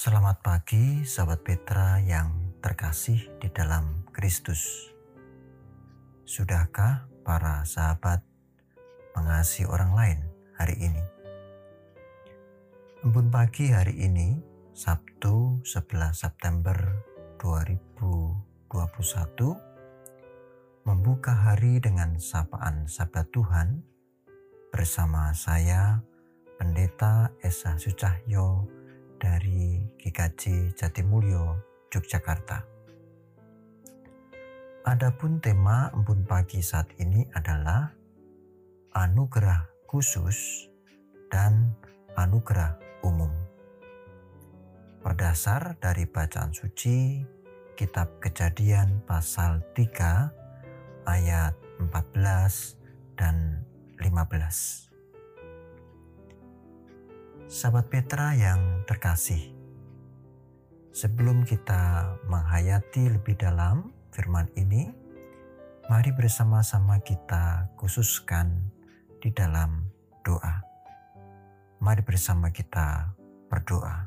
Selamat pagi, sahabat Petra yang terkasih di dalam Kristus. Sudahkah para sahabat mengasihi orang lain hari ini? Embun pagi hari ini, Sabtu 11 September 2021, membuka hari dengan sapaan Sabda Tuhan bersama saya, Pendeta Esa Sucahyo dari GKJ Jatimulyo, Yogyakarta. Adapun tema embun pagi saat ini adalah anugerah khusus dan anugerah umum. Berdasar dari bacaan suci kitab Kejadian pasal 3 ayat 14 dan 15. Sahabat Petra yang terkasih, sebelum kita menghayati lebih dalam firman ini, mari bersama-sama kita khususkan di dalam doa. Mari bersama kita berdoa.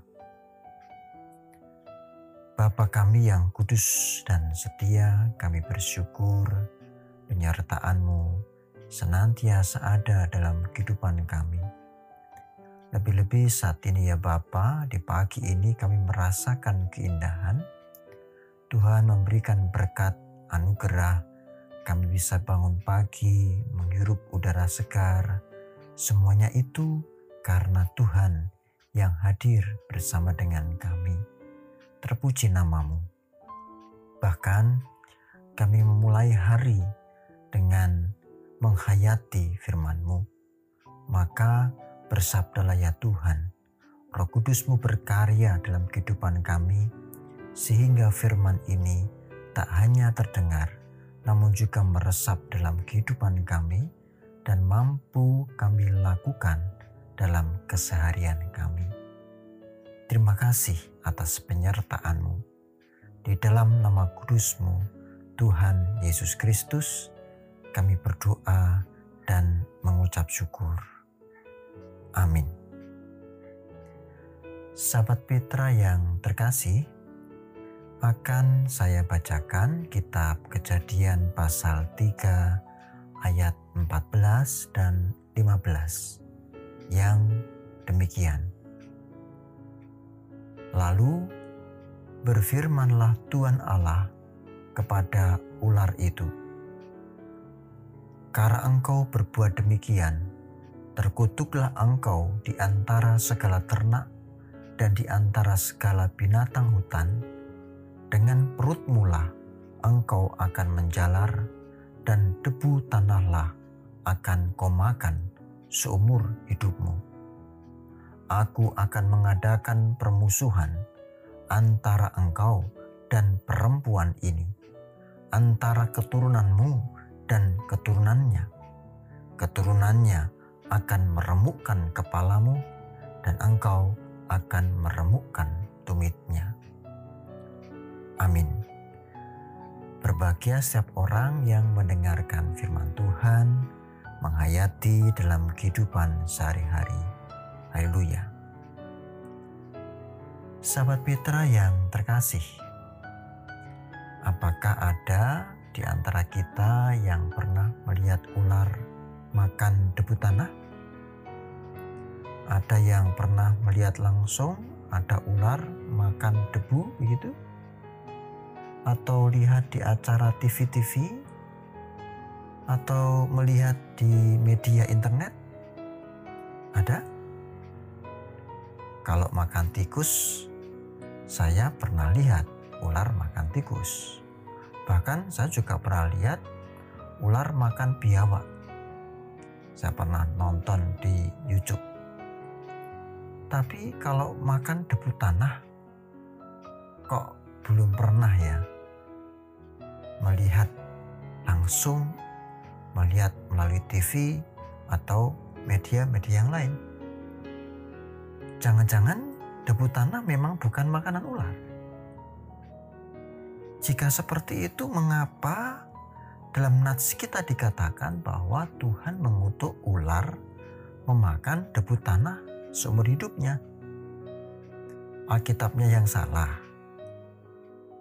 Bapa kami yang kudus dan setia, kami bersyukur penyertaan-Mu senantiasa ada dalam kehidupan kami lebih-lebih saat ini ya Bapa, di pagi ini kami merasakan keindahan. Tuhan memberikan berkat anugerah. Kami bisa bangun pagi, menghirup udara segar. Semuanya itu karena Tuhan yang hadir bersama dengan kami. Terpuji namamu. Bahkan kami memulai hari dengan menghayati firman-Mu. Maka Bersabdalah ya Tuhan, roh kudusmu berkarya dalam kehidupan kami, sehingga firman ini tak hanya terdengar, namun juga meresap dalam kehidupan kami dan mampu kami lakukan dalam keseharian kami. Terima kasih atas penyertaan-Mu. Di dalam nama kudusmu, Tuhan Yesus Kristus, kami berdoa dan mengucap syukur. Amin. Sahabat Petra yang terkasih, akan saya bacakan kitab Kejadian pasal 3 ayat 14 dan 15 yang demikian. Lalu berfirmanlah Tuhan Allah kepada ular itu, "Karena engkau berbuat demikian, terkutuklah engkau di antara segala ternak dan di antara segala binatang hutan, dengan perut mula engkau akan menjalar, dan debu tanahlah akan kau makan seumur hidupmu. Aku akan mengadakan permusuhan antara engkau dan perempuan ini, antara keturunanmu dan keturunannya. Keturunannya akan meremukkan kepalamu dan engkau akan meremukkan tumitnya. Amin. Berbahagia setiap orang yang mendengarkan firman Tuhan, menghayati dalam kehidupan sehari-hari. Haleluya. Sahabat Petra yang terkasih, apakah ada di antara kita yang pernah melihat ular makan debu tanah? Ada yang pernah melihat langsung ada ular makan debu begitu? Atau lihat di acara TV-TV? Atau melihat di media internet? Ada? Kalau makan tikus, saya pernah lihat ular makan tikus. Bahkan saya juga pernah lihat ular makan biawak saya pernah nonton di YouTube. Tapi kalau makan debu tanah, kok belum pernah ya melihat langsung, melihat melalui TV atau media-media yang lain. Jangan-jangan debu tanah memang bukan makanan ular. Jika seperti itu, mengapa dalam nats kita dikatakan bahwa Tuhan mengutuk ular memakan debu tanah seumur hidupnya. Alkitabnya yang salah.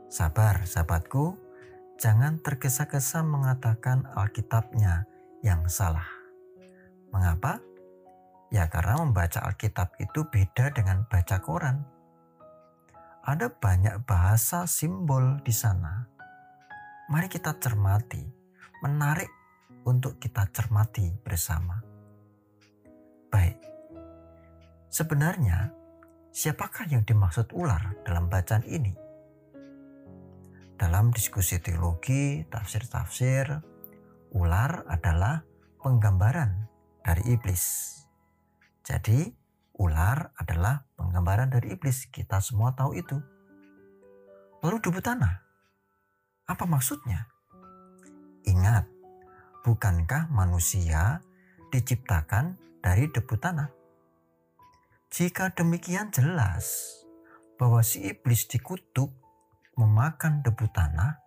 Sabar, sahabatku, jangan tergesa-gesa mengatakan Alkitabnya yang salah. Mengapa? Ya karena membaca Alkitab itu beda dengan baca koran. Ada banyak bahasa simbol di sana. Mari kita cermati, menarik untuk kita cermati bersama. Baik, sebenarnya siapakah yang dimaksud ular dalam bacaan ini? Dalam diskusi teologi, tafsir-tafsir, ular adalah penggambaran dari iblis. Jadi, ular adalah penggambaran dari iblis. Kita semua tahu itu. Lalu debu tanah. Apa maksudnya? Ingat, bukankah manusia diciptakan dari debu tanah? Jika demikian jelas bahwa si iblis dikutuk memakan debu tanah,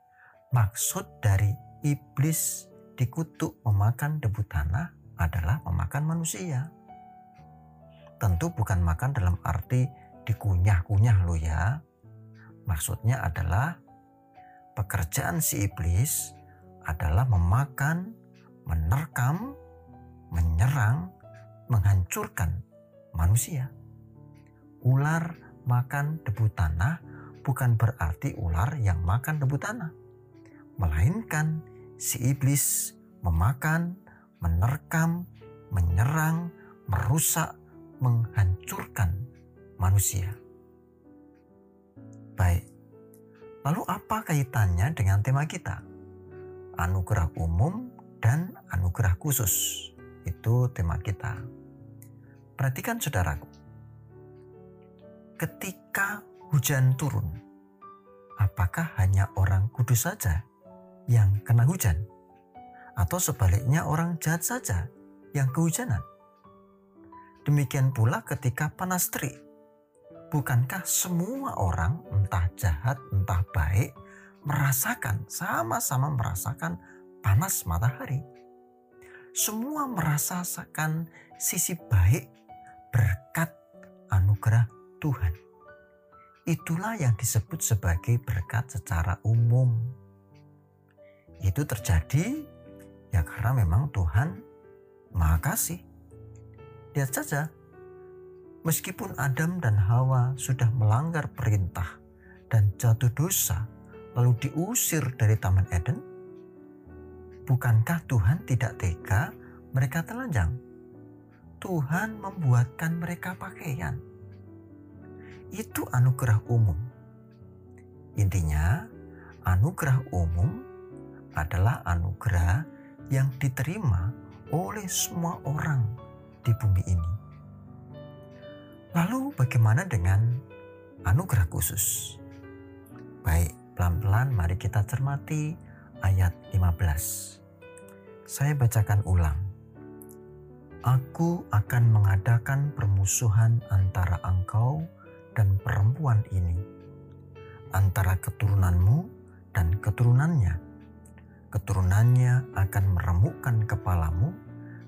maksud dari iblis dikutuk memakan debu tanah adalah memakan manusia tentu bukan makan dalam arti dikunyah-kunyah lo ya. Maksudnya adalah pekerjaan si iblis adalah memakan, menerkam, menyerang, menghancurkan manusia. Ular makan debu tanah bukan berarti ular yang makan debu tanah, melainkan si iblis memakan, menerkam, menyerang, merusak, menghancurkan manusia. Baik, lalu apa kaitannya dengan tema kita? Anugerah umum dan anugerah khusus. Itu tema kita. Perhatikan saudaraku. Ketika hujan turun, apakah hanya orang kudus saja yang kena hujan? Atau sebaliknya orang jahat saja yang kehujanan? Demikian pula ketika panas terik. Bukankah semua orang, entah jahat, entah baik, merasakan, sama-sama merasakan panas matahari? Semua merasakan sisi baik berkat anugerah Tuhan. Itulah yang disebut sebagai berkat secara umum. Itu terjadi ya karena memang Tuhan Maha Kasih. Lihat saja, meskipun Adam dan Hawa sudah melanggar perintah dan jatuh dosa, lalu diusir dari Taman Eden, bukankah Tuhan tidak tega mereka telanjang? Tuhan membuatkan mereka pakaian. Itu anugerah umum. Intinya, anugerah umum adalah anugerah yang diterima oleh semua orang di bumi ini. Lalu bagaimana dengan anugerah khusus? Baik, pelan-pelan mari kita cermati ayat 15. Saya bacakan ulang. Aku akan mengadakan permusuhan antara engkau dan perempuan ini, antara keturunanmu dan keturunannya. Keturunannya akan meremukkan kepalamu,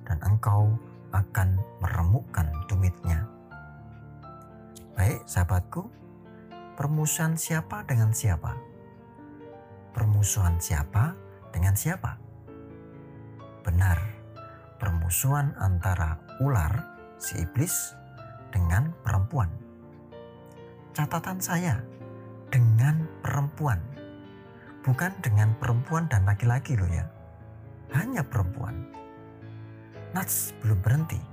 dan engkau akan meremukkan tumitnya. Baik sahabatku, permusuhan siapa dengan siapa? Permusuhan siapa dengan siapa? Benar, permusuhan antara ular, si iblis, dengan perempuan. Catatan saya, dengan perempuan. Bukan dengan perempuan dan laki-laki loh ya. Hanya perempuan Nats belum berhenti.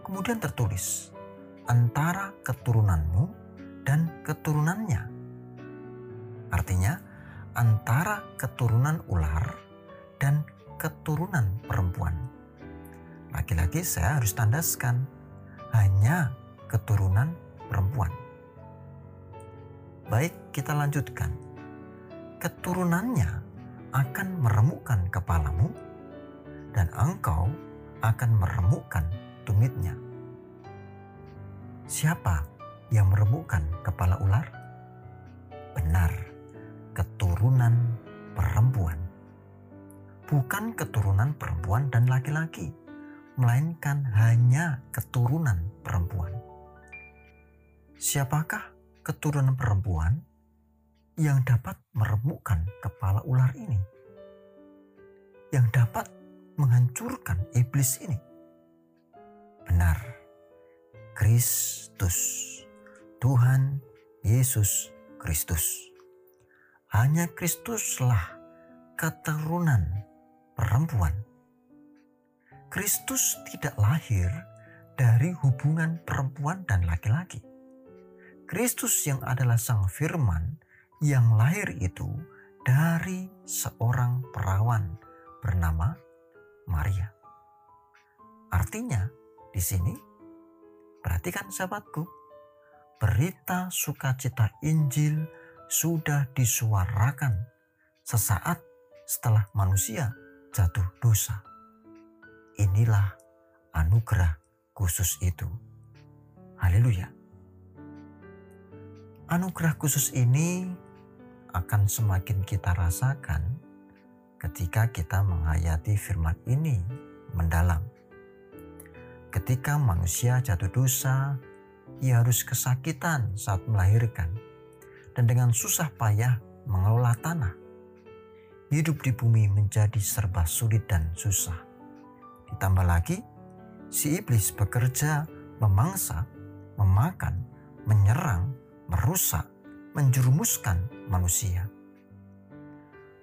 Kemudian tertulis, antara keturunanmu dan keturunannya. Artinya, antara keturunan ular dan keturunan perempuan. Lagi-lagi saya harus tandaskan, hanya keturunan perempuan. Baik, kita lanjutkan. Keturunannya akan meremukkan kepalamu dan engkau akan meremukkan tumitnya. Siapa yang meremukkan kepala ular? Benar, keturunan perempuan. Bukan keturunan perempuan dan laki-laki, melainkan hanya keturunan perempuan. siapakah keturunan perempuan yang dapat meremukkan kepala ular ini? Yang dapat menghancurkan iblis ini? Benar, Kristus, Tuhan Yesus Kristus. Hanya Kristuslah keturunan perempuan. Kristus tidak lahir dari hubungan perempuan dan laki-laki. Kristus yang adalah Sang Firman yang lahir itu dari seorang perawan bernama Maria. Artinya, di sini perhatikan sahabatku, berita sukacita Injil sudah disuarakan sesaat setelah manusia jatuh dosa. Inilah anugerah khusus itu. Haleluya. Anugerah khusus ini akan semakin kita rasakan ketika kita menghayati firman ini mendalam. Ketika manusia jatuh dosa, ia harus kesakitan saat melahirkan dan dengan susah payah mengelola tanah. Hidup di bumi menjadi serba sulit dan susah. Ditambah lagi, si iblis bekerja memangsa, memakan, menyerang, merusak, menjerumuskan manusia.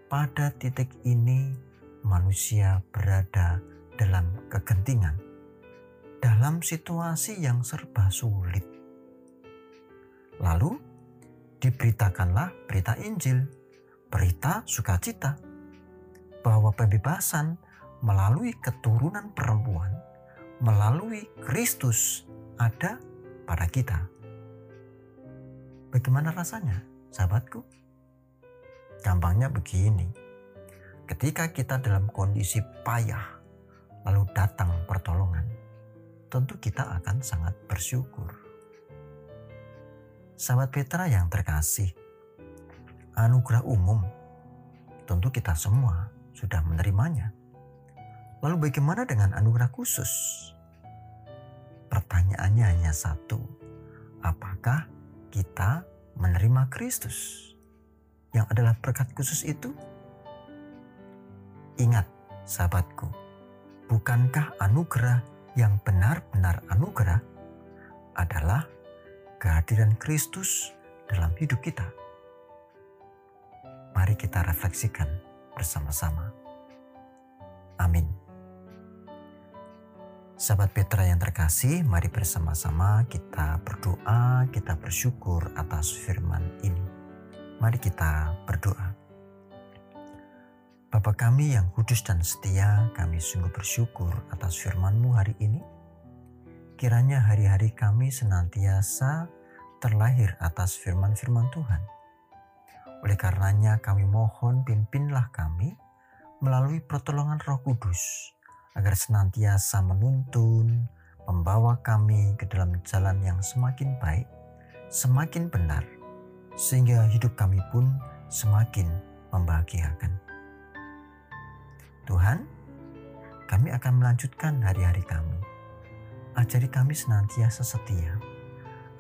Pada titik ini, manusia berada dalam kegentingan, dalam situasi yang serba sulit. Lalu, diberitakanlah berita Injil, berita sukacita, bahwa pembebasan melalui keturunan perempuan, melalui Kristus ada pada kita. Bagaimana rasanya, sahabatku? Gampangnya begini. Ketika kita dalam kondisi payah, lalu datang pertolongan, tentu kita akan sangat bersyukur. Sahabat Petra yang terkasih, anugerah umum tentu kita semua sudah menerimanya. Lalu bagaimana dengan anugerah khusus? Pertanyaannya hanya satu. Apakah kita menerima Kristus yang adalah berkat khusus itu? Ingat, sahabatku, bukankah anugerah yang benar-benar anugerah adalah kehadiran Kristus dalam hidup kita? Mari kita refleksikan bersama-sama. Amin. Sahabat Petra yang terkasih, mari bersama-sama kita berdoa, kita bersyukur atas firman ini. Mari kita berdoa. Bapa kami yang kudus dan setia, kami sungguh bersyukur atas firman-Mu hari ini. Kiranya hari-hari kami senantiasa terlahir atas firman-firman Tuhan. Oleh karenanya kami mohon pimpinlah kami melalui pertolongan roh kudus agar senantiasa menuntun, membawa kami ke dalam jalan yang semakin baik, semakin benar, sehingga hidup kami pun semakin membahagiakan. Tuhan, kami akan melanjutkan hari-hari kami. Ajari kami senantiasa setia.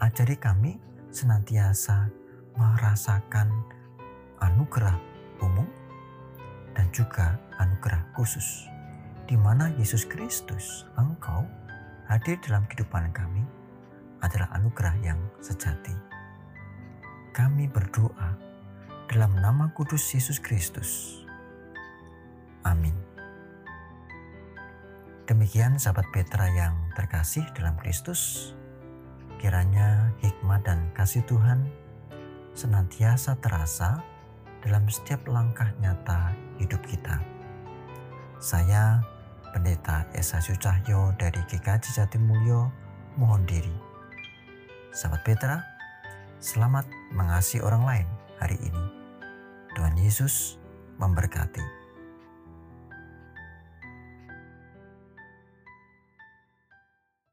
Ajari kami senantiasa merasakan anugerah umum dan juga anugerah khusus di mana Yesus Kristus, Engkau hadir dalam kehidupan kami adalah anugerah yang sejati. Kami berdoa dalam nama kudus Yesus Kristus. Amin. Demikian sahabat Petra yang terkasih dalam Kristus, kiranya hikmat dan kasih Tuhan senantiasa terasa dalam setiap langkah nyata hidup kita. Saya Pendeta Esa Sucahyo dari GKJ Jatimulyo mohon diri. Sahabat Petra, selamat mengasihi orang lain hari ini. Tuhan Yesus memberkati.